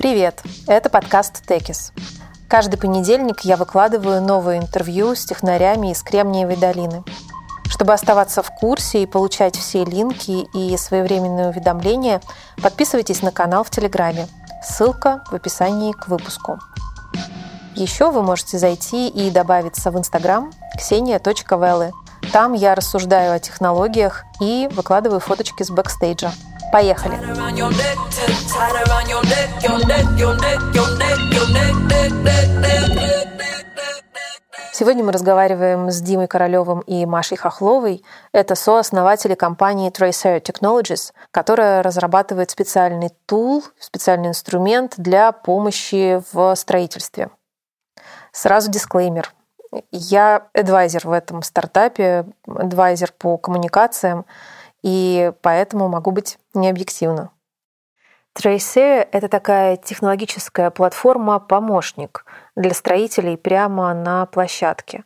Привет! Это подкаст «Текис». Каждый понедельник я выкладываю новое интервью с технарями из Кремниевой долины. Чтобы оставаться в курсе и получать все линки и своевременные уведомления, подписывайтесь на канал в Телеграме. Ссылка в описании к выпуску. Еще вы можете зайти и добавиться в Инстаграм ksenia.velle. Там я рассуждаю о технологиях и выкладываю фоточки с бэкстейджа. Поехали! Сегодня мы разговариваем с Димой Королевым и Машей Хохловой. Это сооснователи компании Tracer Technologies, которая разрабатывает специальный тул, специальный инструмент для помощи в строительстве. Сразу дисклеймер. Я адвайзер в этом стартапе, адвайзер по коммуникациям, и поэтому могу быть необъективна. Tracer — это такая технологическая платформа-помощник для строителей прямо на площадке.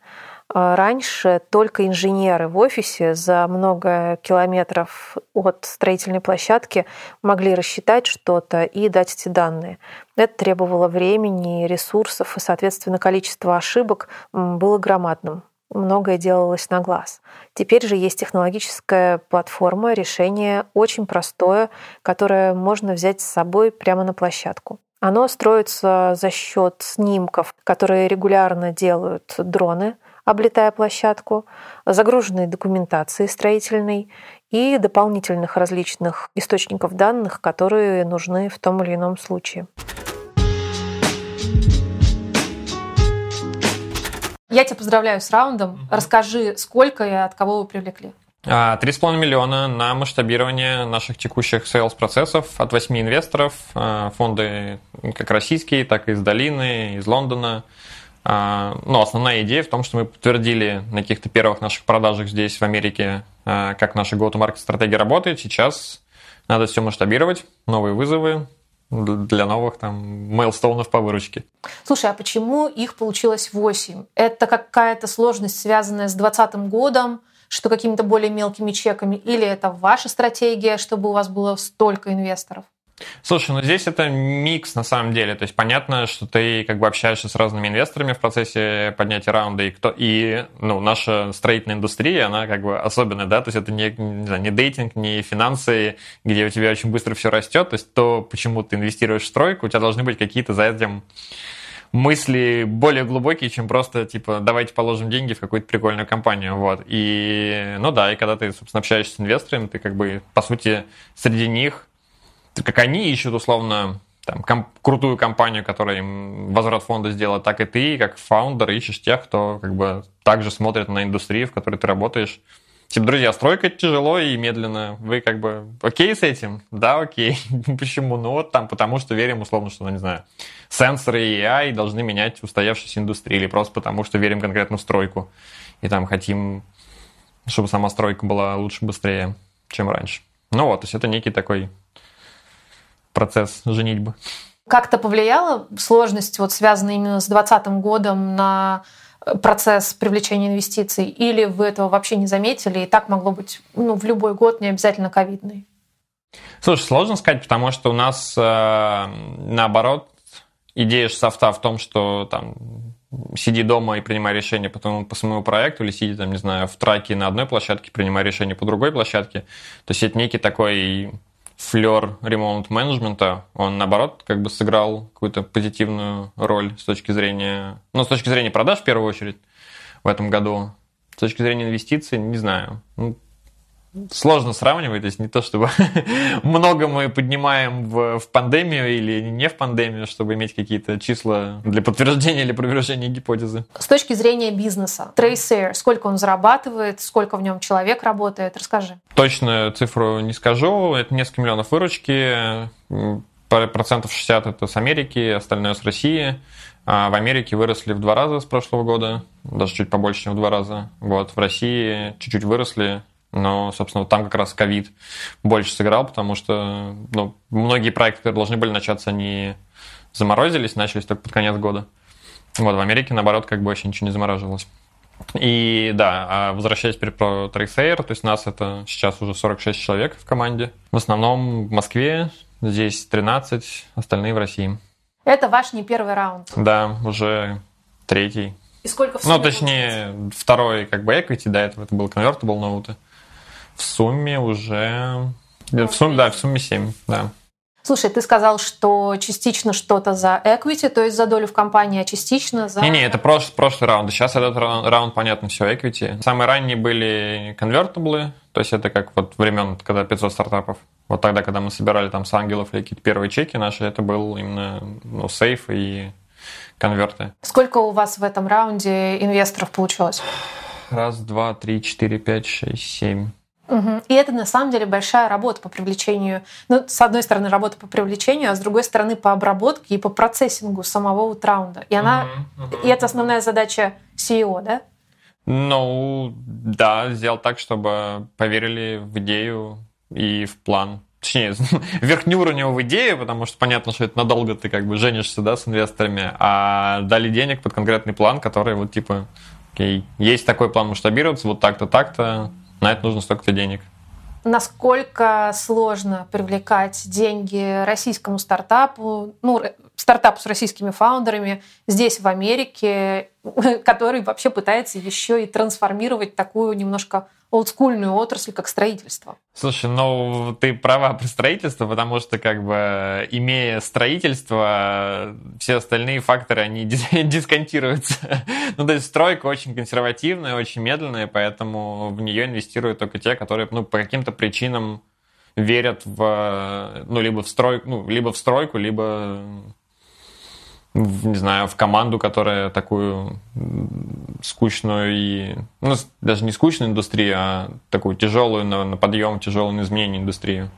А раньше только инженеры в офисе за много километров от строительной площадки могли рассчитать что-то и дать эти данные. Это требовало времени, ресурсов, и, соответственно, количество ошибок было громадным многое делалось на глаз. Теперь же есть технологическая платформа, решение очень простое, которое можно взять с собой прямо на площадку. Оно строится за счет снимков, которые регулярно делают дроны, облетая площадку, загруженной документации строительной и дополнительных различных источников данных, которые нужны в том или ином случае. Я тебя поздравляю с раундом. Угу. Расскажи, сколько и от кого вы привлекли? А, три с половиной миллиона на масштабирование наших текущих sales-процессов от восьми инвесторов. А, фонды как российские, так и из Долины, из Лондона. А, но основная идея в том, что мы подтвердили на каких-то первых наших продажах здесь, в Америке, как наша go-to-market стратегия работает. Сейчас надо все масштабировать, новые вызовы, для новых там мейлстоунов по выручке. Слушай, а почему их получилось 8? Это какая-то сложность, связанная с 2020 годом, что какими-то более мелкими чеками, или это ваша стратегия, чтобы у вас было столько инвесторов? Слушай, ну здесь это микс на самом деле. То есть понятно, что ты как бы общаешься с разными инвесторами в процессе поднятия раунда, и кто и ну, наша строительная индустрия, она как бы особенная, да, то есть это не, не, знаю, не дейтинг, не финансы, где у тебя очень быстро все растет, то есть то, почему ты инвестируешь в стройку, у тебя должны быть какие-то за этим мысли более глубокие, чем просто, типа, давайте положим деньги в какую-то прикольную компанию, вот. И, ну да, и когда ты, собственно, общаешься с инвесторами, ты как бы, по сути, среди них как они ищут условно там, ком- крутую компанию, которая им возврат фонда сделает, так и ты, как фаундер, ищешь тех, кто как бы также смотрит на индустрию, в которой ты работаешь. Типа, друзья, стройка тяжело и медленно. Вы как бы окей с этим? Да, окей. Почему? Ну вот там, потому что верим, условно, что, ну, не знаю, сенсоры и AI должны менять устоявшуюся индустрию, или просто потому что верим конкретно в стройку. И там хотим, чтобы сама стройка была лучше, быстрее, чем раньше. Ну вот, то есть это некий такой процесс женитьбы. Как-то повлияла сложность, вот связанная именно с 2020 годом на э, процесс привлечения инвестиций? Или вы этого вообще не заметили, и так могло быть ну, в любой год, не обязательно ковидный? Слушай, сложно сказать, потому что у нас э, наоборот идея софта в том, что там сиди дома и принимай решение по, тому, по своему проекту, или сиди там, не знаю, в траке на одной площадке, принимай решение по другой площадке. То есть это некий такой флер ремонт менеджмента, он наоборот как бы сыграл какую-то позитивную роль с точки зрения, ну, с точки зрения продаж в первую очередь в этом году. С точки зрения инвестиций, не знаю. Ну, сложно сравнивать, то есть не то, чтобы много мы поднимаем в, в пандемию или не в пандемию, чтобы иметь какие-то числа для подтверждения или опровержения гипотезы. С точки зрения бизнеса, Tracer, сколько он зарабатывает, сколько в нем человек работает, расскажи. Точную цифру не скажу, это несколько миллионов выручки, процентов 60 это с Америки, остальное с России. А в Америке выросли в два раза с прошлого года, даже чуть побольше, чем в два раза. Вот, в России чуть-чуть выросли, но, собственно, там как раз ковид больше сыграл, потому что ну, многие проекты, которые должны были начаться, они заморозились, начались только под конец года. Вот, в Америке, наоборот, как бы вообще ничего не замораживалось. И да, а возвращаясь теперь про Tracer, то есть нас это сейчас уже 46 человек в команде. В основном в Москве, здесь 13, остальные в России. Это ваш не первый раунд? Да, уже третий. И сколько в Ну, точнее, второй как бы equity, до этого это был convertible note. В сумме уже... Ну, в сумме, да, в сумме 7, да. Слушай, ты сказал, что частично что-то за equity, то есть за долю в компании, а частично за... Не-не, это прошлый, прошлый раунд. Сейчас этот раунд, раунд, понятно, все equity. Самые ранние были конвертаблы, то есть это как вот времен, когда 500 стартапов. Вот тогда, когда мы собирали там с ангелов или какие-то первые чеки наши, это был именно ну, сейф и конверты. Сколько у вас в этом раунде инвесторов получилось? Раз, два, три, четыре, пять, шесть, семь. Угу. И это на самом деле большая работа по привлечению. Ну, с одной стороны, работа по привлечению, а с другой стороны, по обработке и по процессингу самого вот раунда. И она, угу, угу. и это основная задача CEO, да? Ну, да, сделал так, чтобы поверили в идею и в план. Точнее, верхнеуровневую идею, потому что понятно, что это надолго ты как бы женишься, да, с инвесторами, а дали денег под конкретный план, который вот типа, окей, есть такой план масштабироваться, вот так-то, так-то, на это нужно столько-то денег. Насколько сложно привлекать деньги российскому стартапу, ну, стартапу с российскими фаундерами здесь, в Америке, который вообще пытается еще и трансформировать такую немножко олдскульную отрасль, как строительство. Слушай, ну ты права про строительство, потому что как бы имея строительство, все остальные факторы, они дисконтируются. ну, то есть стройка очень консервативная, очень медленная, поэтому в нее инвестируют только те, которые ну, по каким-то причинам верят в, ну, либо в стройку, ну, либо в стройку, либо не знаю, в команду, которая такую скучную и, ну, даже не скучную индустрию, а такую тяжелую на, на подъем, тяжелую на изменение индустрию.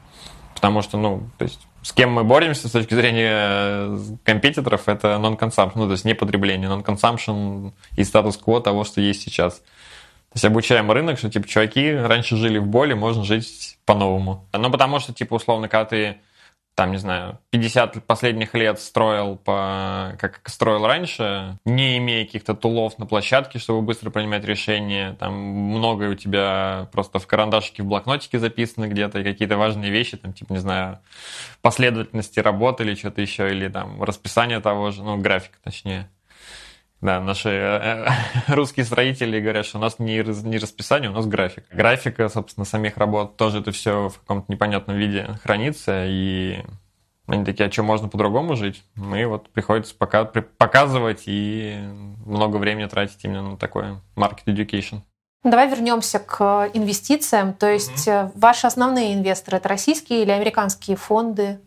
Потому что, ну, то есть, с кем мы боремся с точки зрения компетиторов, это non-consumption, ну, то есть не потребление, non-consumption и статус-кво того, что есть сейчас. То есть обучаем рынок, что, типа, чуваки раньше жили в боли, можно жить по-новому. Ну, потому что, типа, условно, когда ты там, не знаю, 50 последних лет строил по, как строил раньше, не имея каких-то тулов на площадке, чтобы быстро принимать решения. Там многое у тебя просто в карандашике, в блокнотике записано где-то, и какие-то важные вещи, там, типа, не знаю, последовательности работы или что-то еще, или там расписание того же, ну, график точнее. Да, наши э, э, русские строители говорят, что у нас не, не расписание, у нас график. Графика, собственно, самих работ тоже это все в каком-то непонятном виде хранится, и они такие, а что, можно по-другому жить? Мы вот приходится пока, показывать и много времени тратить именно на такое market education. Давай вернемся к инвестициям. То есть mm-hmm. ваши основные инвесторы это российские или американские фонды?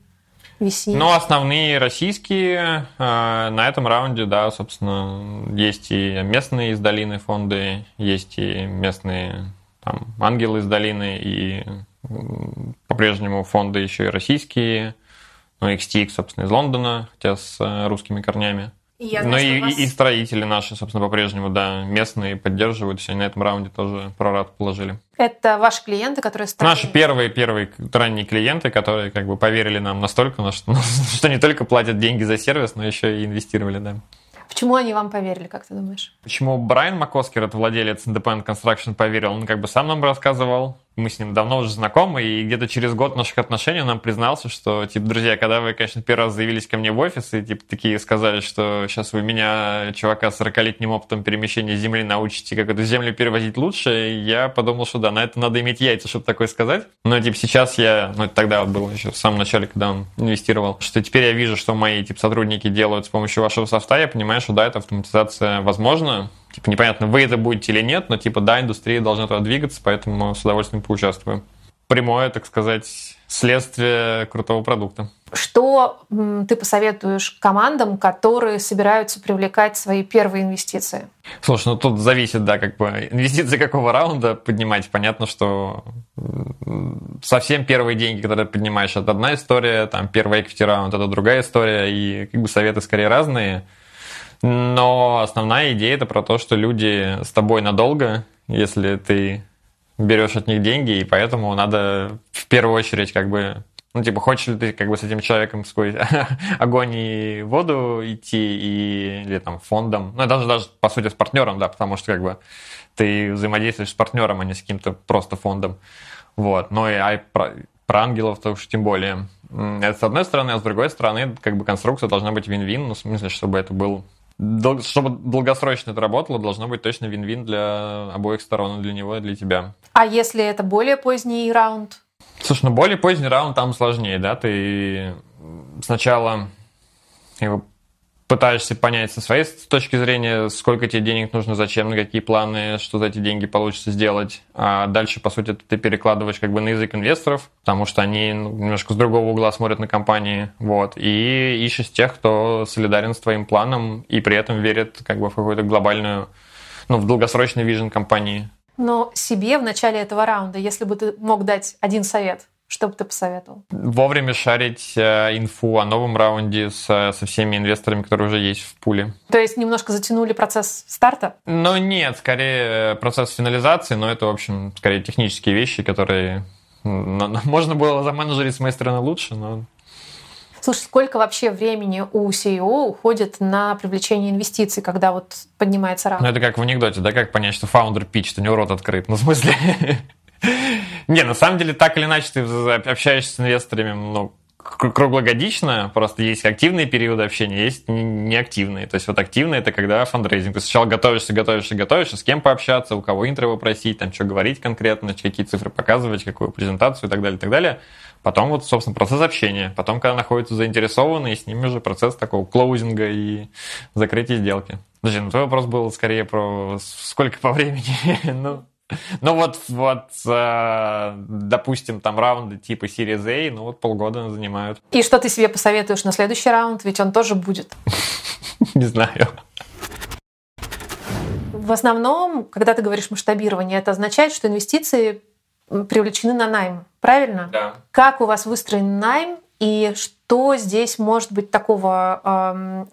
VC? Ну, основные российские. Э, на этом раунде, да, собственно, есть и местные из долины фонды, есть и местные там, ангелы из долины, и по-прежнему фонды еще и российские. Ну, XTX, собственно, из Лондона, хотя с э, русскими корнями. Я ну и, вас... и строители наши, собственно, по-прежнему, да, местные поддерживают. Все на этом раунде тоже прорад положили. Это ваши клиенты, которые стали... Наши первые, первые ранние клиенты, которые как бы поверили нам настолько, что, что не только платят деньги за сервис, но еще и инвестировали, да. Почему они вам поверили, как ты думаешь? Почему Брайан Макоскер, это владелец Independent Construction, поверил? Он как бы сам нам рассказывал, мы с ним давно уже знакомы, и где-то через год наших отношений он нам признался, что, типа, друзья, когда вы, конечно, первый раз заявились ко мне в офис, и, типа, такие сказали, что сейчас вы меня, чувака с 40-летним опытом перемещения земли, научите, как эту землю перевозить лучше, я подумал, что да, на это надо иметь яйца, чтобы такое сказать. Но, типа, сейчас я, ну, это тогда вот было еще в самом начале, когда он инвестировал, что теперь я вижу, что мои, типа, сотрудники делают с помощью вашего софта, я понимаю, что да, эта автоматизация возможна, Типа непонятно, вы это будете или нет, но типа да, индустрия должна туда двигаться, поэтому с удовольствием поучаствую. Прямое, так сказать, следствие крутого продукта. Что ты посоветуешь командам, которые собираются привлекать свои первые инвестиции? Слушай, ну тут зависит, да, как бы инвестиции какого раунда поднимать. Понятно, что совсем первые деньги, которые ты поднимаешь, это одна история, там первый equity раунд это другая история, и как бы советы скорее разные. Но основная идея это про то, что люди с тобой надолго, если ты берешь от них деньги, и поэтому надо в первую очередь как бы ну, типа, хочешь ли ты как бы с этим человеком сквозь огонь и воду идти, и, или там фондом, ну, даже, даже, по сути, с партнером, да, потому что как бы ты взаимодействуешь с партнером, а не с каким-то просто фондом. Вот. Но и, а про ангелов то уж тем более. Это с одной стороны, а с другой стороны, как бы конструкция должна быть вин-вин, ну, в смысле, чтобы это был чтобы долгосрочно это работало, должно быть точно вин-вин для обоих сторон, для него и для тебя. А если это более поздний раунд? Слушай, ну более поздний раунд там сложнее, да, ты сначала его пытаешься понять со своей точки зрения, сколько тебе денег нужно, зачем, на какие планы, что за эти деньги получится сделать. А дальше, по сути, ты перекладываешь как бы на язык инвесторов, потому что они ну, немножко с другого угла смотрят на компании, вот, и ищешь тех, кто солидарен с твоим планом и при этом верит как бы в какую-то глобальную, ну, в долгосрочный вижен компании. Но себе в начале этого раунда, если бы ты мог дать один совет, что бы ты посоветовал? Вовремя шарить э, инфу о новом раунде с, со всеми инвесторами, которые уже есть в пуле. То есть немножко затянули процесс старта? Ну нет, скорее процесс финализации, но это, в общем, скорее технические вещи, которые можно было заменеджерить с моей стороны лучше, но Слушай, сколько вообще времени у CEO уходит на привлечение инвестиций, когда вот поднимается раунд? Ну, это как в анекдоте, да, как понять, что фаундер пич, у него рот открыт. Ну, в смысле, Не, на самом деле, так или иначе, ты общаешься с инвесторами, ну, круглогодично, просто есть активные периоды общения, есть неактивные. То есть вот активные это когда фандрейзинг. Ты сначала готовишься, готовишься, готовишься, с кем пообщаться, у кого интро попросить, там что говорить конкретно, какие цифры показывать, какую презентацию и так далее, и так далее. Потом вот, собственно, процесс общения. Потом, когда находятся заинтересованные, с ними уже процесс такого клоузинга и закрытия сделки. Подожди, ну твой вопрос был скорее про сколько по времени. ну, ну вот, вот, э, допустим, там раунды типа Series A, ну вот полгода занимают. И что ты себе посоветуешь на следующий раунд? Ведь он тоже будет. Не знаю. В основном, когда ты говоришь масштабирование, это означает, что инвестиции привлечены на найм, правильно? Да. Как у вас выстроен найм и что здесь может быть такого э,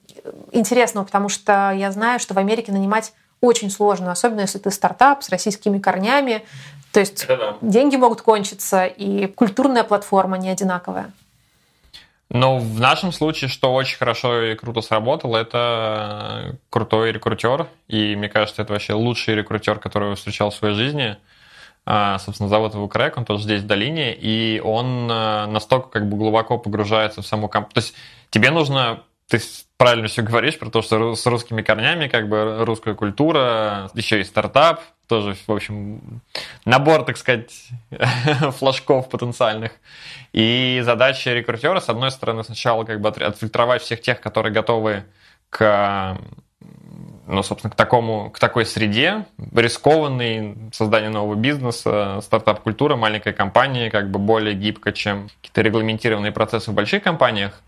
интересного? Потому что я знаю, что в Америке нанимать очень сложно, особенно если ты стартап с российскими корнями. То есть да. деньги могут кончиться, и культурная платформа не одинаковая. Но в нашем случае, что очень хорошо и круто сработало, это крутой рекрутер. И мне кажется, это вообще лучший рекрутер, который я встречал в своей жизни. А, собственно, зовут его Крэк, он тоже здесь в долине, и он а, настолько как бы глубоко погружается в саму компанию. То есть тебе нужно ты правильно все говоришь про то, что с русскими корнями, как бы русская культура, еще и стартап, тоже, в общем, набор, так сказать, флажков потенциальных. И задача рекрутера, с одной стороны, сначала как бы отфильтровать всех тех, которые готовы к ну, собственно, к такому, к такой среде, рискованный создание нового бизнеса, стартап-культура, маленькая компания, как бы более гибко, чем какие-то регламентированные процессы в больших компаниях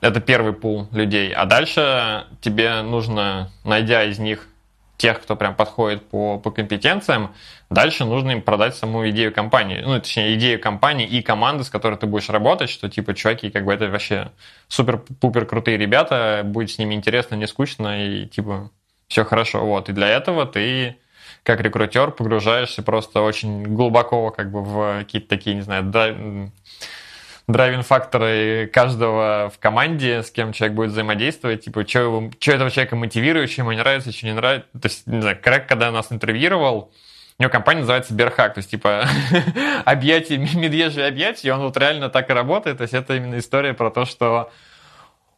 это первый пул людей. А дальше тебе нужно, найдя из них тех, кто прям подходит по, по компетенциям, дальше нужно им продать саму идею компании. Ну, точнее, идею компании и команды, с которой ты будешь работать, что типа, чуваки, как бы это вообще супер-пупер крутые ребята, будет с ними интересно, не скучно, и типа все хорошо. Вот. И для этого ты как рекрутер погружаешься просто очень глубоко как бы в какие-то такие, не знаю, да, драйвинг-факторы каждого в команде, с кем человек будет взаимодействовать, типа, что, его, что этого человека мотивирует, что ему не нравится, что не нравится. То есть, не знаю, Крэк, когда нас интервьюировал, у него компания называется Берхак, то есть, типа, объятие, медвежье объятие, и он вот реально так и работает. То есть, это именно история про то, что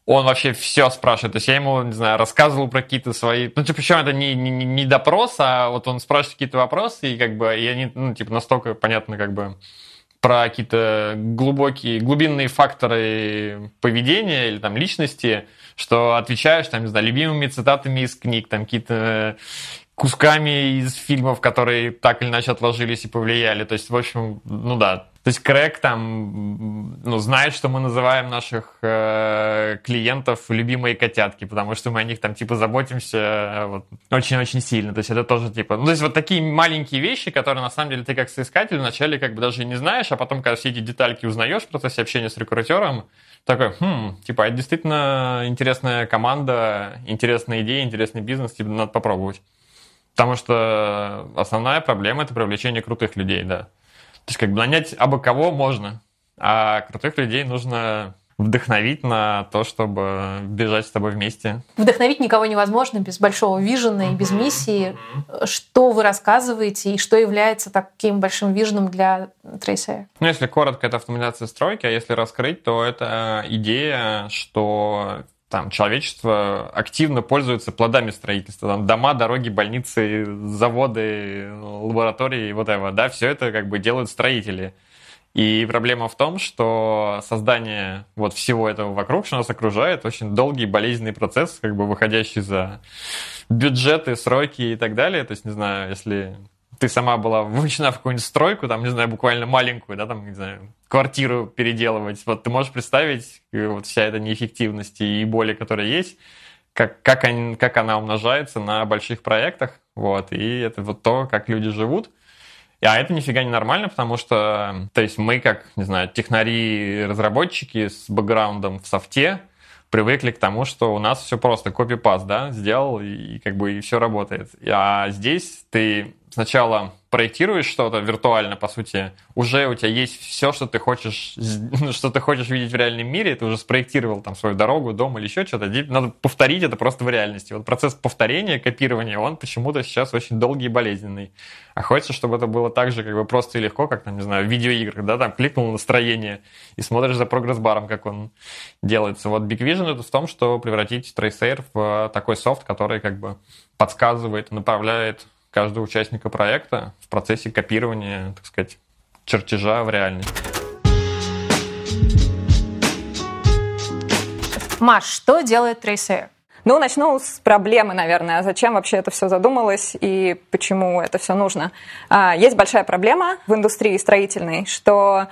он вообще все спрашивает. То есть я ему, не знаю, рассказывал про какие-то свои... Ну, типа, причем это не, не, не допрос, а вот он спрашивает какие-то вопросы, и как бы, и они, ну, типа, настолько понятно, как бы, про какие-то глубокие, глубинные факторы поведения или там личности, что отвечаешь, там, не знаю, любимыми цитатами из книг, там, какие-то кусками из фильмов, которые так или иначе отложились и повлияли. То есть, в общем, ну да. То есть Крэг там ну, знает, что мы называем наших э, клиентов любимые котятки, потому что мы о них там типа заботимся э, вот, очень-очень сильно. То есть это тоже типа... Ну, то есть вот такие маленькие вещи, которые на самом деле ты как соискатель вначале как бы даже не знаешь, а потом, когда все эти детальки узнаешь в процессе общения с рекрутером, такой, хм, типа, это действительно интересная команда, интересная идея, интересный бизнес, типа, надо попробовать. Потому что основная проблема – это привлечение крутых людей, да. То есть как бы нанять абы кого можно, а крутых людей нужно вдохновить на то, чтобы бежать с тобой вместе. Вдохновить никого невозможно без большого вижена и без миссии. Что вы рассказываете и что является таким большим виженом для Tracer? Ну, если коротко, это автоматизация стройки, а если раскрыть, то это идея, что там человечество активно пользуется плодами строительства. Там дома, дороги, больницы, заводы, лаборатории, вот это, да, все это как бы делают строители. И проблема в том, что создание вот всего этого вокруг, что нас окружает, очень долгий болезненный процесс, как бы выходящий за бюджеты, сроки и так далее. То есть, не знаю, если ты сама была вовлечена в какую-нибудь стройку, там, не знаю, буквально маленькую, да, там, не знаю, квартиру переделывать, вот ты можешь представить э, вот вся эта неэффективность и боли, которые есть, как, как, они, как она умножается на больших проектах, вот, и это вот то, как люди живут. А это нифига не нормально, потому что, то есть мы как, не знаю, технари-разработчики с бэкграундом в софте, привыкли к тому, что у нас все просто копипаст, да, сделал и как бы и все работает. А здесь ты сначала проектируешь что-то виртуально, по сути, уже у тебя есть все, что ты хочешь, что ты хочешь видеть в реальном мире, ты уже спроектировал там свою дорогу, дом или еще что-то, надо повторить это просто в реальности. Вот процесс повторения, копирования, он почему-то сейчас очень долгий и болезненный. А хочется, чтобы это было так же как бы просто и легко, как там, не знаю, в видеоиграх, да, там кликнул настроение и смотришь за прогресс-баром, как он делается. Вот Big Vision это в том, что превратить Tracer в такой софт, который как бы подсказывает, направляет каждого участника проекта в процессе копирования, так сказать, чертежа в реальность. Маш, что делает Tracer? Ну, начну с проблемы, наверное. Зачем вообще это все задумалось и почему это все нужно? А, есть большая проблема в индустрии строительной, что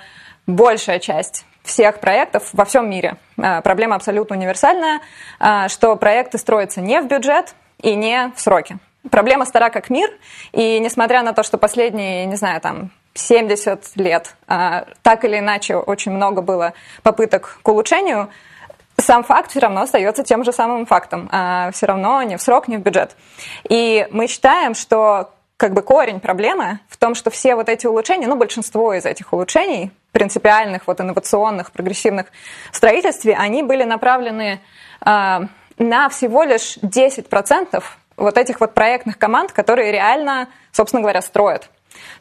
большая часть всех проектов во всем мире, а, проблема абсолютно универсальная, а, что проекты строятся не в бюджет и не в сроки. Проблема стара как мир, и несмотря на то, что последние, не знаю, там 70 лет, а, так или иначе очень много было попыток к улучшению, сам факт все равно остается тем же самым фактом. А, все равно не в срок, не в бюджет. И мы считаем, что как бы корень проблемы в том, что все вот эти улучшения, ну, большинство из этих улучшений, принципиальных, вот инновационных, прогрессивных в строительстве, они были направлены э, на всего лишь 10% вот этих вот проектных команд, которые реально, собственно говоря, строят.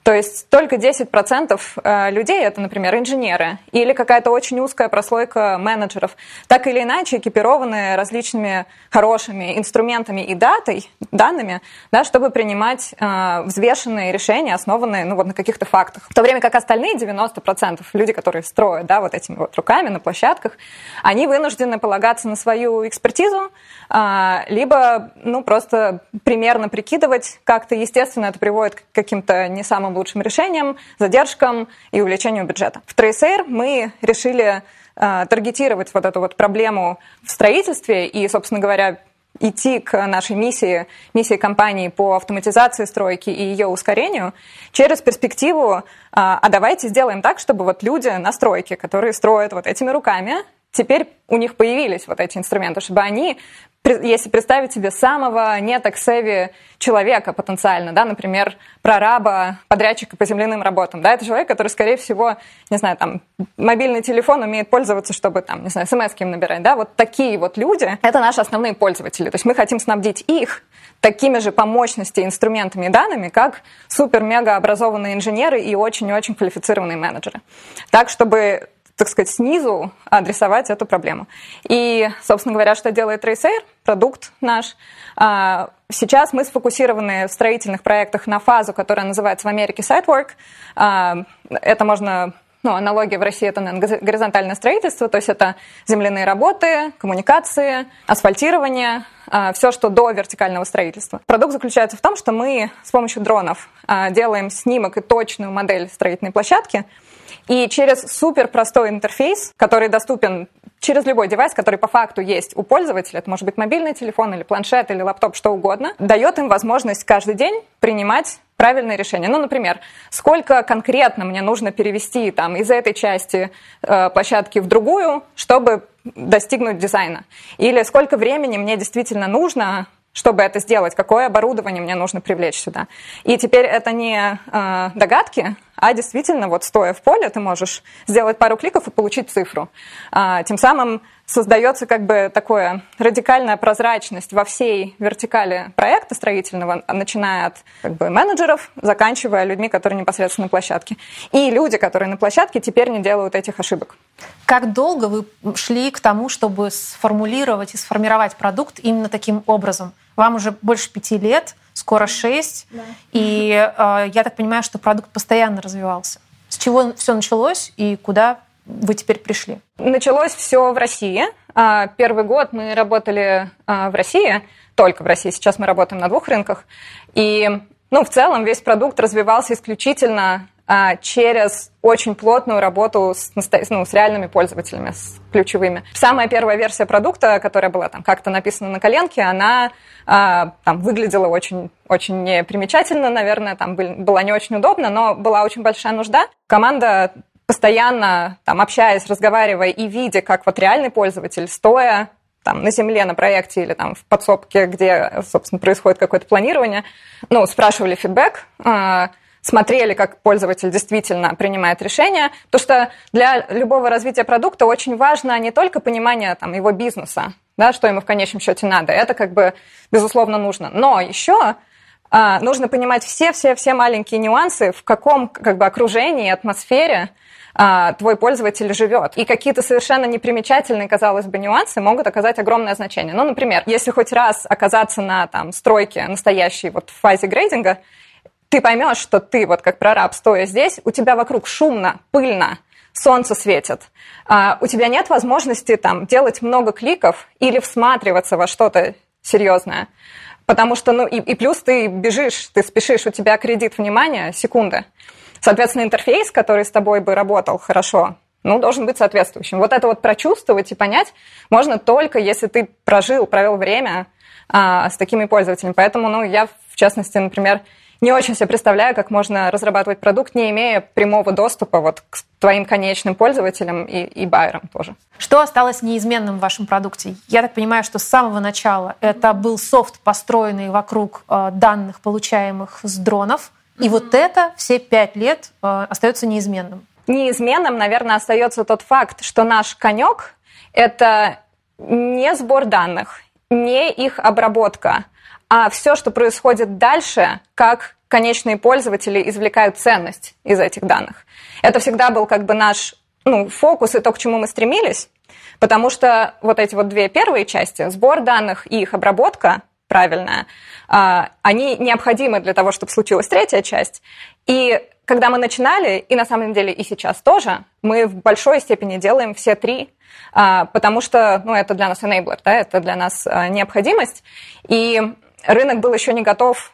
То есть только 10% э, людей, это, например, инженеры или какая-то очень узкая прослойка менеджеров, так или иначе экипированы различными хорошими инструментами и датой, данными, да, чтобы принимать э, взвешенные решения, основанные ну, вот на каких-то фактах. В то время как остальные 90% люди, которые строят да, вот этими вот руками на площадках, они вынуждены полагаться на свою экспертизу, э, либо ну, просто примерно прикидывать как-то. Естественно, это приводит к каким-то не самым лучшим решениям, задержкам и увеличению бюджета. В Tracer мы решили э, таргетировать вот эту вот проблему в строительстве и, собственно говоря, идти к нашей миссии, миссии компании по автоматизации стройки и ее ускорению через перспективу, а, а давайте сделаем так, чтобы вот люди на стройке, которые строят вот этими руками, теперь у них появились вот эти инструменты, чтобы они если представить себе самого не таксеви человека потенциально, да, например, прораба, подрядчика по земляным работам, да, это человек, который, скорее всего, не знаю, там, мобильный телефон умеет пользоваться, чтобы, там, не знаю, смс им набирать, да, вот такие вот люди, это наши основные пользователи, то есть мы хотим снабдить их такими же по мощности инструментами и данными, как супер-мега образованные инженеры и очень-очень квалифицированные менеджеры. Так, чтобы так сказать, снизу адресовать эту проблему. И, собственно говоря, что делает Tracer, продукт наш. А, сейчас мы сфокусированы в строительных проектах на фазу, которая называется в Америке Sitework. А, это можно ну, аналогия в России это наверное, горизонтальное строительство, то есть это земляные работы, коммуникации, асфальтирование, а, все, что до вертикального строительства. Продукт заключается в том, что мы с помощью дронов делаем снимок и точную модель строительной площадки, и через супер простой интерфейс, который доступен через любой девайс, который по факту есть у пользователя, это может быть мобильный телефон или планшет или лаптоп, что угодно, дает им возможность каждый день принимать правильное решение. Ну, например, сколько конкретно мне нужно перевести там, из этой части э, площадки в другую, чтобы достигнуть дизайна. Или сколько времени мне действительно нужно чтобы это сделать, какое оборудование мне нужно привлечь сюда. И теперь это не э, догадки, а действительно, вот стоя в поле, ты можешь сделать пару кликов и получить цифру. А, тем самым создается как бы такое радикальная прозрачность во всей вертикали проекта строительного, начиная от как бы, менеджеров, заканчивая людьми, которые непосредственно на площадке. И люди, которые на площадке, теперь не делают этих ошибок. Как долго вы шли к тому, чтобы сформулировать и сформировать продукт именно таким образом? Вам уже больше пяти лет, скоро шесть, да. и э, я так понимаю, что продукт постоянно развивался. С чего все началось и куда вы теперь пришли? Началось все в России. А, первый год мы работали а, в России, только в России. Сейчас мы работаем на двух рынках. И ну, в целом весь продукт развивался исключительно через очень плотную работу с, ну, с реальными пользователями, с ключевыми. Самая первая версия продукта, которая была там как-то написана на коленке, она там выглядела очень, очень непримечательно, наверное, там была не очень удобно, но была очень большая нужда. Команда постоянно там, общаясь, разговаривая и видя, как вот реальный пользователь, стоя там, на земле, на проекте или там в подсобке, где, собственно, происходит какое-то планирование, ну, спрашивали фидбэк, э, смотрели, как пользователь действительно принимает решения, потому что для любого развития продукта очень важно не только понимание там, его бизнеса, да, что ему в конечном счете надо, это как бы, безусловно, нужно, но еще э, нужно понимать все-все-все маленькие нюансы, в каком как бы, окружении, атмосфере а, твой пользователь живет. И какие-то совершенно непримечательные, казалось бы, нюансы могут оказать огромное значение. Ну, например, если хоть раз оказаться на там, стройке настоящей вот в фазе грейдинга, ты поймешь, что ты, вот как прораб, стоя здесь, у тебя вокруг шумно, пыльно, солнце светит, а, у тебя нет возможности там делать много кликов или всматриваться во что-то серьезное. Потому что, ну, и, и плюс ты бежишь, ты спешишь, у тебя кредит внимания, секунды. Соответственно, интерфейс, который с тобой бы работал хорошо, ну, должен быть соответствующим. Вот это вот прочувствовать и понять можно только, если ты прожил, провел время а, с такими пользователями. Поэтому, ну, я, в частности, например, не очень себе представляю, как можно разрабатывать продукт, не имея прямого доступа вот к твоим конечным пользователям и, и байерам тоже. Что осталось неизменным в вашем продукте? Я так понимаю, что с самого начала это был софт, построенный вокруг э, данных, получаемых с дронов, и вот это все пять лет э, остается неизменным. Неизменным, наверное, остается тот факт, что наш конек – это не сбор данных, не их обработка, а все, что происходит дальше, как конечные пользователи извлекают ценность из этих данных. Это всегда был как бы наш ну, фокус и то, к чему мы стремились, потому что вот эти вот две первые части, сбор данных и их обработка, правильная, а, они необходимы для того, чтобы случилась третья часть. И когда мы начинали, и на самом деле и сейчас тоже, мы в большой степени делаем все три, а, потому что ну, это для нас enabler, да, это для нас а, необходимость. И рынок был еще не готов,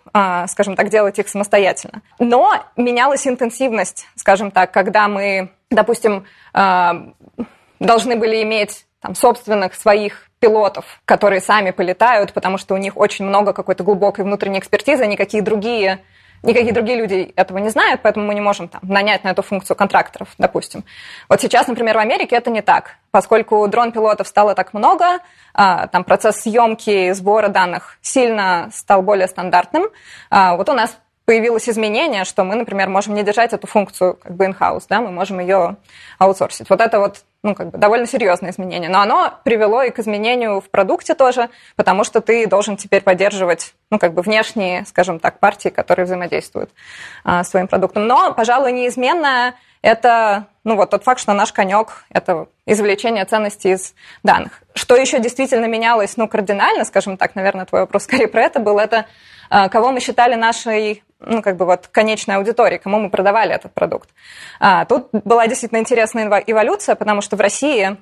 скажем так, делать их самостоятельно. Но менялась интенсивность, скажем так, когда мы, допустим, должны были иметь там, собственных своих пилотов, которые сами полетают, потому что у них очень много какой-то глубокой внутренней экспертизы, никакие другие Никакие другие люди этого не знают, поэтому мы не можем там, нанять на эту функцию контракторов, допустим. Вот сейчас, например, в Америке это не так. Поскольку дрон-пилотов стало так много, а, там процесс съемки, сбора данных сильно стал более стандартным. А, вот у нас появилось изменение, что мы, например, можем не держать эту функцию как бы in-house, да, мы можем ее аутсорсить. Вот это вот ну, как бы довольно серьезное изменение. Но оно привело и к изменению в продукте тоже, потому что ты должен теперь поддерживать, ну, как бы внешние, скажем так, партии, которые взаимодействуют а, с твоим продуктом. Но, пожалуй, неизменное это, ну, вот тот факт, что наш конек – это извлечение ценностей из данных. Что еще действительно менялось, ну, кардинально, скажем так, наверное, твой вопрос скорее про это был, это а, кого мы считали нашей ну, как бы вот конечной аудитории, кому мы продавали этот продукт. А, тут была действительно интересная эволюция, потому что в России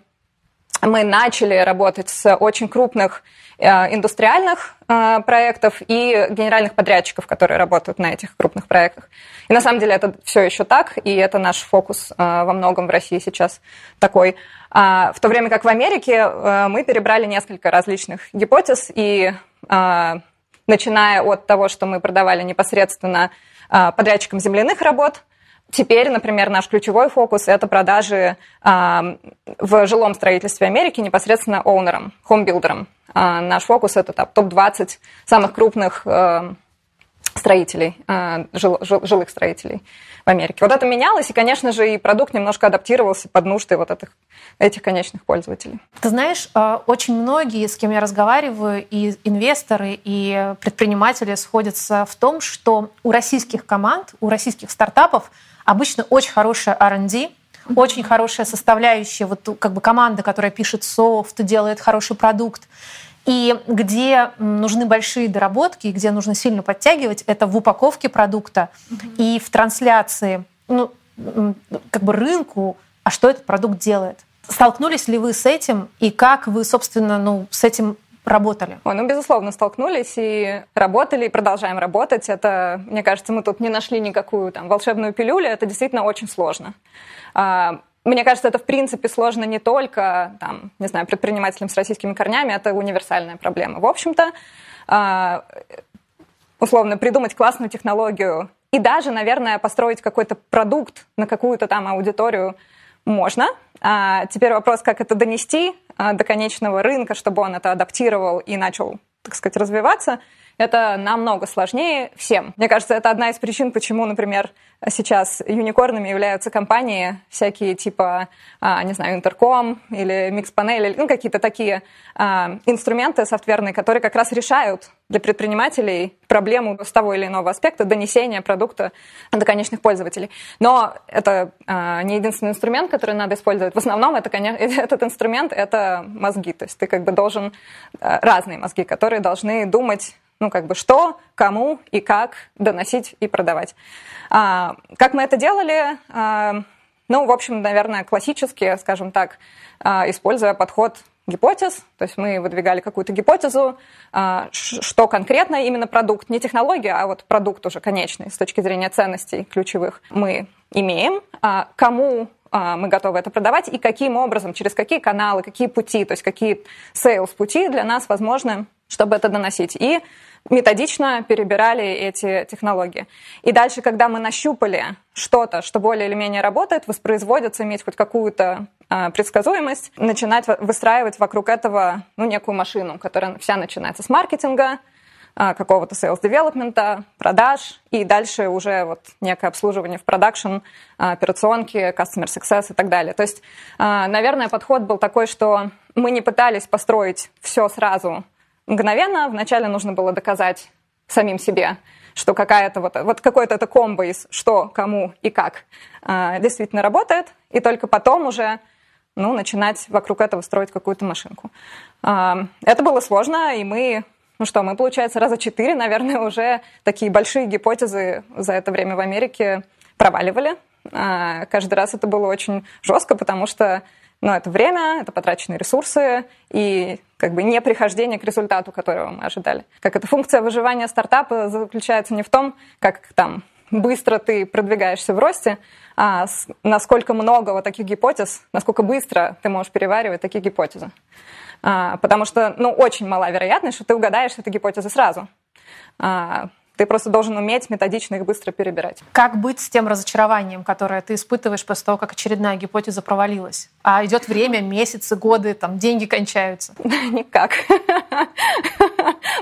мы начали работать с очень крупных э, индустриальных э, проектов и генеральных подрядчиков, которые работают на этих крупных проектах. И на самом деле это все еще так, и это наш фокус э, во многом в России сейчас такой. А, в то время как в Америке мы перебрали несколько различных гипотез и начиная от того, что мы продавали непосредственно а, подрядчикам земляных работ. Теперь, например, наш ключевой фокус – это продажи а, в жилом строительстве Америки непосредственно оунерам, хомбилдерам. Наш фокус – это топ-20 самых крупных строителей, э, жил, жил, жилых строителей в Америке. Вот это менялось, и, конечно же, и продукт немножко адаптировался под нужды вот этих, этих конечных пользователей. Ты знаешь, э, очень многие, с кем я разговариваю, и инвесторы, и предприниматели сходятся в том, что у российских команд, у российских стартапов обычно очень хорошая R&D, очень хорошая составляющая, вот как бы команда, которая пишет софт, делает хороший продукт. И где нужны большие доработки, где нужно сильно подтягивать, это в упаковке продукта mm-hmm. и в трансляции, ну, как бы рынку, а что этот продукт делает. Столкнулись ли вы с этим и как вы, собственно, ну, с этим работали? Ой, ну, безусловно, столкнулись и работали, и продолжаем работать. Это, мне кажется, мы тут не нашли никакую там волшебную пилюлю, это действительно очень сложно. Мне кажется, это в принципе сложно не только, там, не знаю, предпринимателям с российскими корнями, это универсальная проблема. В общем-то, а, условно, придумать классную технологию и даже, наверное, построить какой-то продукт на какую-то там аудиторию можно. А теперь вопрос, как это донести а, до конечного рынка, чтобы он это адаптировал и начал, так сказать, развиваться – это намного сложнее всем. Мне кажется, это одна из причин, почему, например, сейчас юникорнами являются компании всякие типа, а, не знаю, Интерком или Микс-панель, ну, какие-то такие а, инструменты софтверные, которые как раз решают для предпринимателей проблему с того или иного аспекта донесения продукта до конечных пользователей. Но это э, не единственный инструмент, который надо использовать. В основном это, конечно, этот инструмент — это мозги. То есть ты как бы должен... Э, разные мозги, которые должны думать ну, как бы что, кому и как доносить и продавать. А, как мы это делали? А, ну, в общем, наверное, классически, скажем так, а, используя подход гипотез, то есть мы выдвигали какую-то гипотезу, а, что конкретно именно продукт, не технология, а вот продукт уже конечный с точки зрения ценностей ключевых мы имеем, а, кому а, мы готовы это продавать и каким образом, через какие каналы, какие пути, то есть какие sales пути для нас возможны, чтобы это доносить. И методично перебирали эти технологии. И дальше, когда мы нащупали что-то, что более или менее работает, воспроизводится, иметь хоть какую-то э, предсказуемость, начинать выстраивать вокруг этого ну, некую машину, которая вся начинается с маркетинга, э, какого-то sales development, продаж, и дальше уже вот некое обслуживание в продакшн, операционки, customer success и так далее. То есть, э, наверное, подход был такой, что мы не пытались построить все сразу мгновенно. Вначале нужно было доказать самим себе, что какая-то вот, вот какой-то это комбо из что, кому и как э, действительно работает, и только потом уже ну, начинать вокруг этого строить какую-то машинку. Э, это было сложно, и мы, ну что, мы, получается, раза четыре, наверное, уже такие большие гипотезы за это время в Америке проваливали. Э, каждый раз это было очень жестко, потому что но это время, это потраченные ресурсы и как бы не прихождение к результату, которого мы ожидали. Как эта функция выживания стартапа заключается не в том, как там быстро ты продвигаешься в росте, а насколько много вот таких гипотез, насколько быстро ты можешь переваривать такие гипотезы. А, потому что, ну, очень мала вероятность, что ты угадаешь эти гипотезы сразу. А, ты просто должен уметь методично их быстро перебирать. Как быть с тем разочарованием, которое ты испытываешь после того, как очередная гипотеза провалилась? А идет время, месяцы, годы, там деньги кончаются. Никак.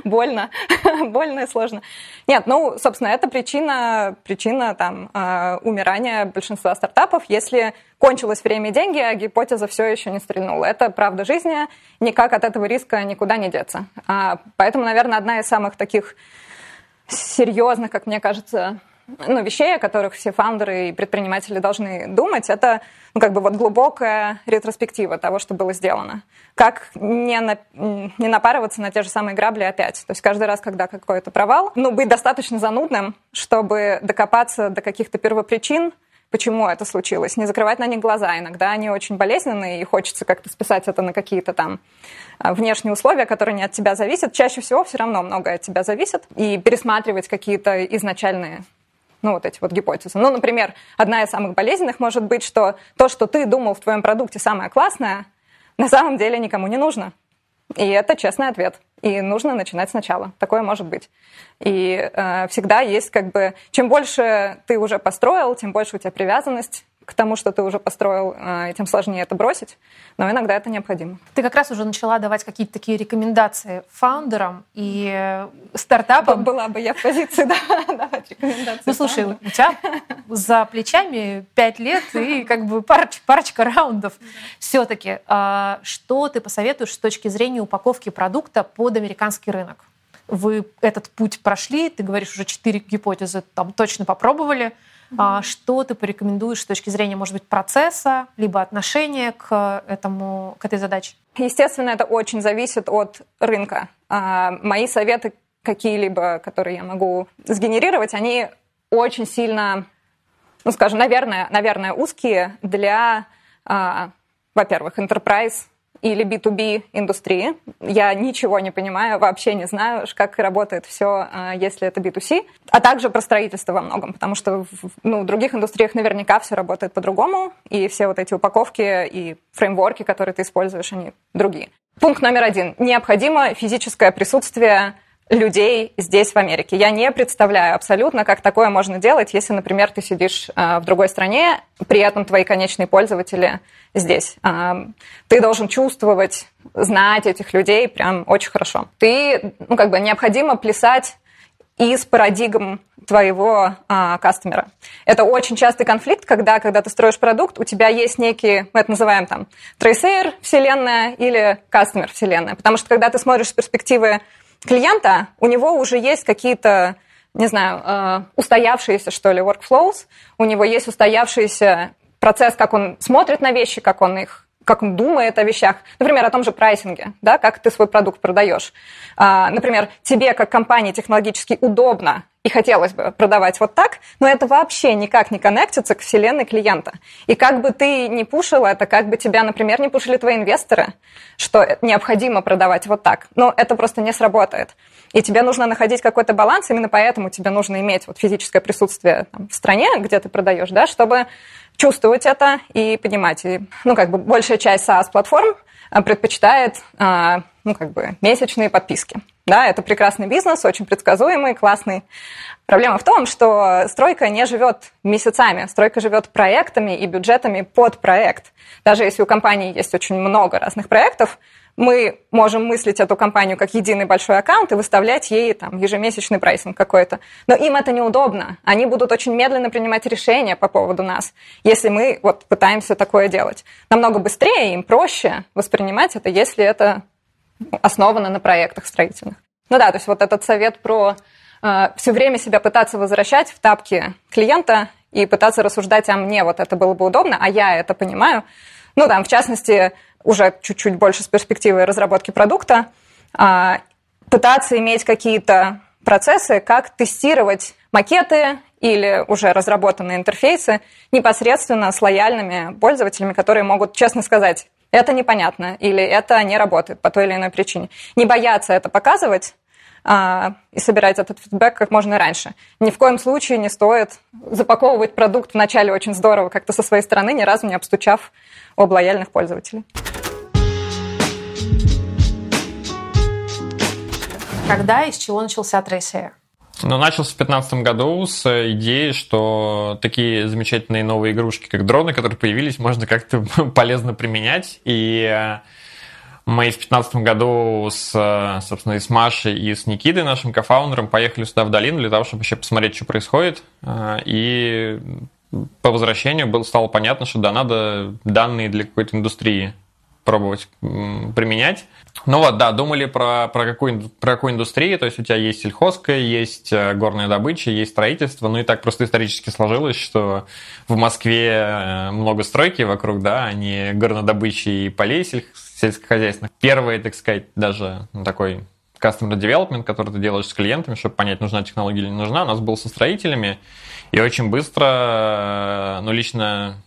Больно. Больно и сложно. Нет, ну, собственно, это причина, причина там, э, умирания большинства стартапов, если кончилось время и деньги, а гипотеза все еще не стрельнула. Это правда жизни, никак от этого риска никуда не деться. А, поэтому, наверное, одна из самых таких серьезных, как мне кажется, ну, вещей, о которых все фаундеры и предприниматели должны думать, это ну, как бы вот глубокая ретроспектива того, что было сделано. Как не, на, не напарываться на те же самые грабли опять. То есть каждый раз, когда какой-то провал, ну, быть достаточно занудным, чтобы докопаться до каких-то первопричин, почему это случилось, не закрывать на них глаза. Иногда они очень болезненные, и хочется как-то списать это на какие-то там а, внешние условия, которые не от тебя зависят. Чаще всего все равно многое от тебя зависит. И пересматривать какие-то изначальные ну, вот эти вот гипотезы. Ну, например, одна из самых болезненных может быть, что то, что ты думал в твоем продукте самое классное, на самом деле никому не нужно. И это честный ответ. И нужно начинать сначала. Такое может быть. И э, всегда есть как бы... Чем больше ты уже построил, тем больше у тебя привязанность к тому, что ты уже построил, э, тем сложнее это бросить. Но иногда это необходимо. Ты как раз уже начала давать какие-то такие рекомендации фаундерам и стартапам. Была бы я в позиции, да, давать рекомендации. Ну, слушай, у тебя за плечами пять лет и как бы парочка, парочка раундов. Все-таки, а, что ты посоветуешь с точки зрения упаковки продукта под американский рынок? Вы этот путь прошли, ты говоришь, уже четыре гипотезы там точно попробовали. Mm-hmm. Что ты порекомендуешь с точки зрения, может быть, процесса, либо отношения к, этому, к этой задаче? Естественно, это очень зависит от рынка. А, мои советы какие-либо, которые я могу сгенерировать, они очень сильно, ну, скажем, наверное, наверное узкие для, а, во-первых, enterprise или B2B индустрии. Я ничего не понимаю, вообще не знаю, как работает все, а, если это B2C. А также про строительство во многом, потому что ну, в других индустриях наверняка все работает по-другому, и все вот эти упаковки и фреймворки, которые ты используешь, они другие. Пункт номер один. Необходимо физическое присутствие людей здесь, в Америке. Я не представляю абсолютно, как такое можно делать, если, например, ты сидишь э, в другой стране, при этом твои конечные пользователи здесь. Э, ты должен чувствовать, знать этих людей прям очень хорошо. Ты, ну, как бы необходимо плясать из парадигм твоего а, кастомера. Это очень частый конфликт, когда, когда ты строишь продукт, у тебя есть некие, мы это называем там, трейсейр вселенная или кастомер вселенная. Потому что когда ты смотришь с перспективы клиента, у него уже есть какие-то, не знаю, э, устоявшиеся, что ли, workflows, у него есть устоявшийся процесс, как он смотрит на вещи, как он их как он думает о вещах. Например, о том же прайсинге, да, как ты свой продукт продаешь. А, например, тебе как компании технологически удобно и хотелось бы продавать вот так, но это вообще никак не коннектится к вселенной клиента. И как бы ты не пушил это, как бы тебя, например, не пушили твои инвесторы, что необходимо продавать вот так, но это просто не сработает. И тебе нужно находить какой-то баланс, именно поэтому тебе нужно иметь вот физическое присутствие там, в стране, где ты продаешь, да, чтобы чувствовать это и понимать. И, ну, как бы большая часть SaaS-платформ а, предпочитает а, ну, как бы месячные подписки. Да, это прекрасный бизнес, очень предсказуемый, классный. Проблема в том, что стройка не живет месяцами, стройка живет проектами и бюджетами под проект. Даже если у компании есть очень много разных проектов, мы можем мыслить эту компанию как единый большой аккаунт и выставлять ей там, ежемесячный прайсинг какой-то. Но им это неудобно. Они будут очень медленно принимать решения по поводу нас, если мы вот пытаемся такое делать. Намного быстрее, им проще воспринимать это, если это основано на проектах строительных. Ну да, то есть вот этот совет про э, все время себя пытаться возвращать в тапки клиента и пытаться рассуждать, а мне вот это было бы удобно, а я это понимаю. Ну, там, в частности, уже чуть-чуть больше с перспективой разработки продукта, а, пытаться иметь какие-то процессы, как тестировать макеты или уже разработанные интерфейсы непосредственно с лояльными пользователями, которые могут честно сказать, это непонятно или это не работает по той или иной причине. Не бояться это показывать, а, и собирать этот фидбэк как можно раньше. Ни в коем случае не стоит запаковывать продукт вначале очень здорово, как-то со своей стороны, ни разу не обстучав об лояльных пользователей. Когда и с чего начался Trace ну, начался в 2015 году с идеи, что такие замечательные новые игрушки, как дроны, которые появились, можно как-то полезно применять. И э, мы в 2015 году с, собственно, и с Машей, и с Никитой, нашим кофаундером, поехали сюда в долину для того, чтобы вообще посмотреть, что происходит. Э, и по возвращению было, стало понятно, что да, надо данные для какой-то индустрии пробовать применять. Ну вот, да, думали про, про, какую, про какую индустрию, то есть у тебя есть сельхозка, есть э, горная добыча, есть строительство, ну и так просто исторически сложилось, что в Москве э, много стройки вокруг, да, а не горнодобычи и полей сельскохозяйственных. Первый, так сказать, даже ну, такой customer development, который ты делаешь с клиентами, чтобы понять, нужна технология или не нужна, у нас был со строителями, и очень быстро, э, ну, лично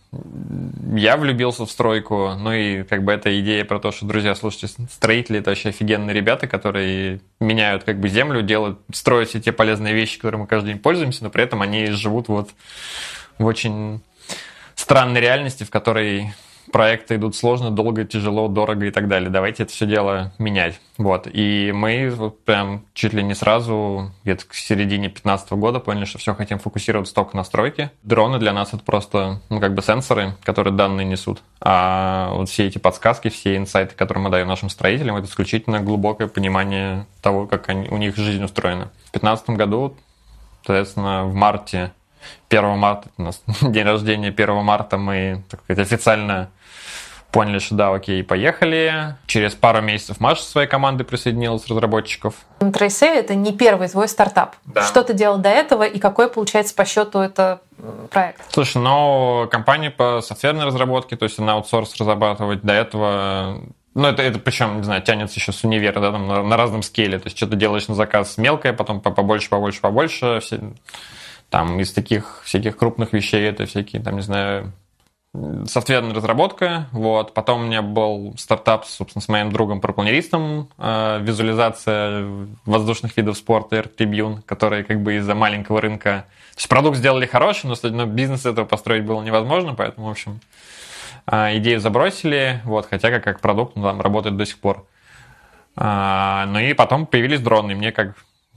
я влюбился в стройку, ну и как бы эта идея про то, что, друзья, слушайте, строители это вообще офигенные ребята, которые меняют как бы землю, делают, строят все те полезные вещи, которые мы каждый день пользуемся, но при этом они живут вот в очень странной реальности, в которой проекты идут сложно, долго, тяжело, дорого и так далее. Давайте это все дело менять. Вот. И мы вот прям чуть ли не сразу, где-то к середине 2015 года поняли, что все хотим фокусироваться только на стройке. Дроны для нас это просто, ну, как бы сенсоры, которые данные несут. А вот все эти подсказки, все инсайты, которые мы даем нашим строителям, это исключительно глубокое понимание того, как они, у них жизнь устроена. В 2015 году, соответственно, в марте 1 марта, у нас день рождения 1 марта, мы так сказать, официально поняли, что да, окей, поехали. Через пару месяцев Маша со своей командой присоединилась, разработчиков. Трейсе – это не первый твой стартап. Да. Что ты делал до этого и какой, получается, по счету это проект? Слушай, ну, компания по софтверной разработке, то есть она аутсорс разрабатывать до этого ну, это, это причем, не знаю, тянется еще с универа, да, там на, на разном скейле. То есть что-то делаешь на заказ мелкое, потом побольше, побольше, побольше. Все, там из таких всяких крупных вещей это всякие, там, не знаю, софтверная разработка, вот. Потом у меня был стартап, собственно, с моим другом-пропланеристом, э, визуализация воздушных видов спорта Air Tribune, который как бы из-за маленького рынка... То есть продукт сделали хороший, но, но бизнес этого построить было невозможно, поэтому, в общем, э, идею забросили, вот, хотя как, как продукт, ну, там работает до сих пор. Э, ну и потом появились дроны, мне как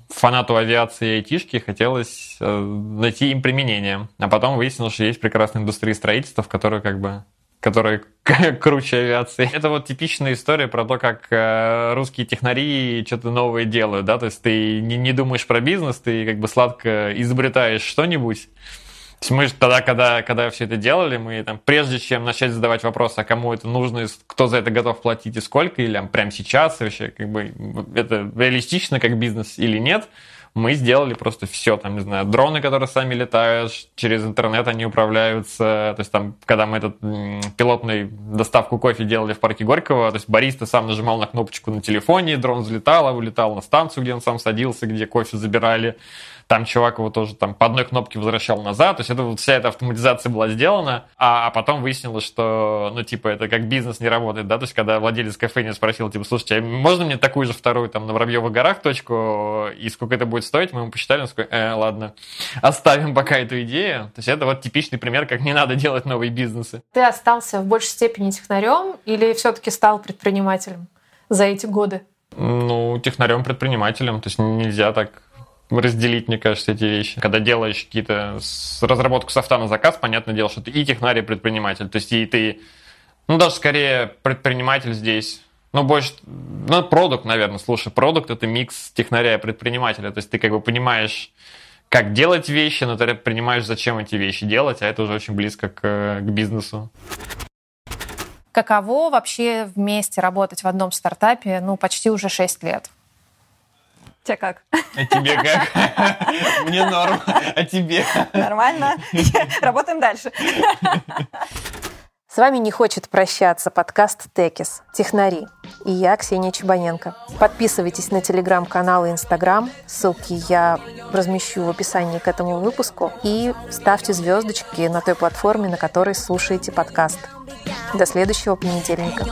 фанату авиации и айтишки хотелось э, найти им применение. А потом выяснилось, что есть прекрасная индустрия строительства, в которой как бы которая круче авиации. Это вот типичная история про то, как э, русские технари что-то новое делают, да, то есть ты не, не думаешь про бизнес, ты как бы сладко изобретаешь что-нибудь, то есть тогда, когда, когда все это делали, мы там, прежде чем начать задавать вопрос, а кому это нужно, кто за это готов платить и сколько, или там, прямо сейчас, вообще, как бы, это реалистично как бизнес или нет, мы сделали просто все, там, не знаю, дроны, которые сами летают, через интернет они управляются, то есть там, когда мы этот пилотную доставку кофе делали в парке Горького, то есть бариста сам нажимал на кнопочку на телефоне, дрон взлетал, а улетал на станцию, где он сам садился, где кофе забирали, там чувак его тоже там по одной кнопке возвращал назад. То есть это вот вся эта автоматизация была сделана. А, а потом выяснилось, что, ну, типа, это как бизнес не работает, да? То есть когда владелец кафе спросил, типа, слушайте, а можно мне такую же вторую там на Воробьевых горах точку, и сколько это будет стоить? Мы ему посчитали, он сказал, э, ладно, оставим пока эту идею. То есть это вот типичный пример, как не надо делать новые бизнесы. Ты остался в большей степени технарем или все-таки стал предпринимателем за эти годы? Ну, технарем-предпринимателем. То есть нельзя так разделить, мне кажется, эти вещи. Когда делаешь какие-то разработку софта на заказ, понятное дело, что ты и технарий, и предприниматель. То есть и ты, ну даже скорее предприниматель здесь. Ну, больше, ну, продукт, наверное, слушай, продукт это микс технаря и предпринимателя. То есть ты как бы понимаешь, как делать вещи, но ты понимаешь, зачем эти вещи делать, а это уже очень близко к, к бизнесу. Каково вообще вместе работать в одном стартапе, ну, почти уже 6 лет? Тебе как? А тебе как? Мне норм. А тебе? Нормально. Работаем дальше. С вами не хочет прощаться подкаст Текис «Технари» и я, Ксения Чебаненко. Подписывайтесь на телеграм-канал и инстаграм, ссылки я размещу в описании к этому выпуску, и ставьте звездочки на той платформе, на которой слушаете подкаст. До следующего понедельника.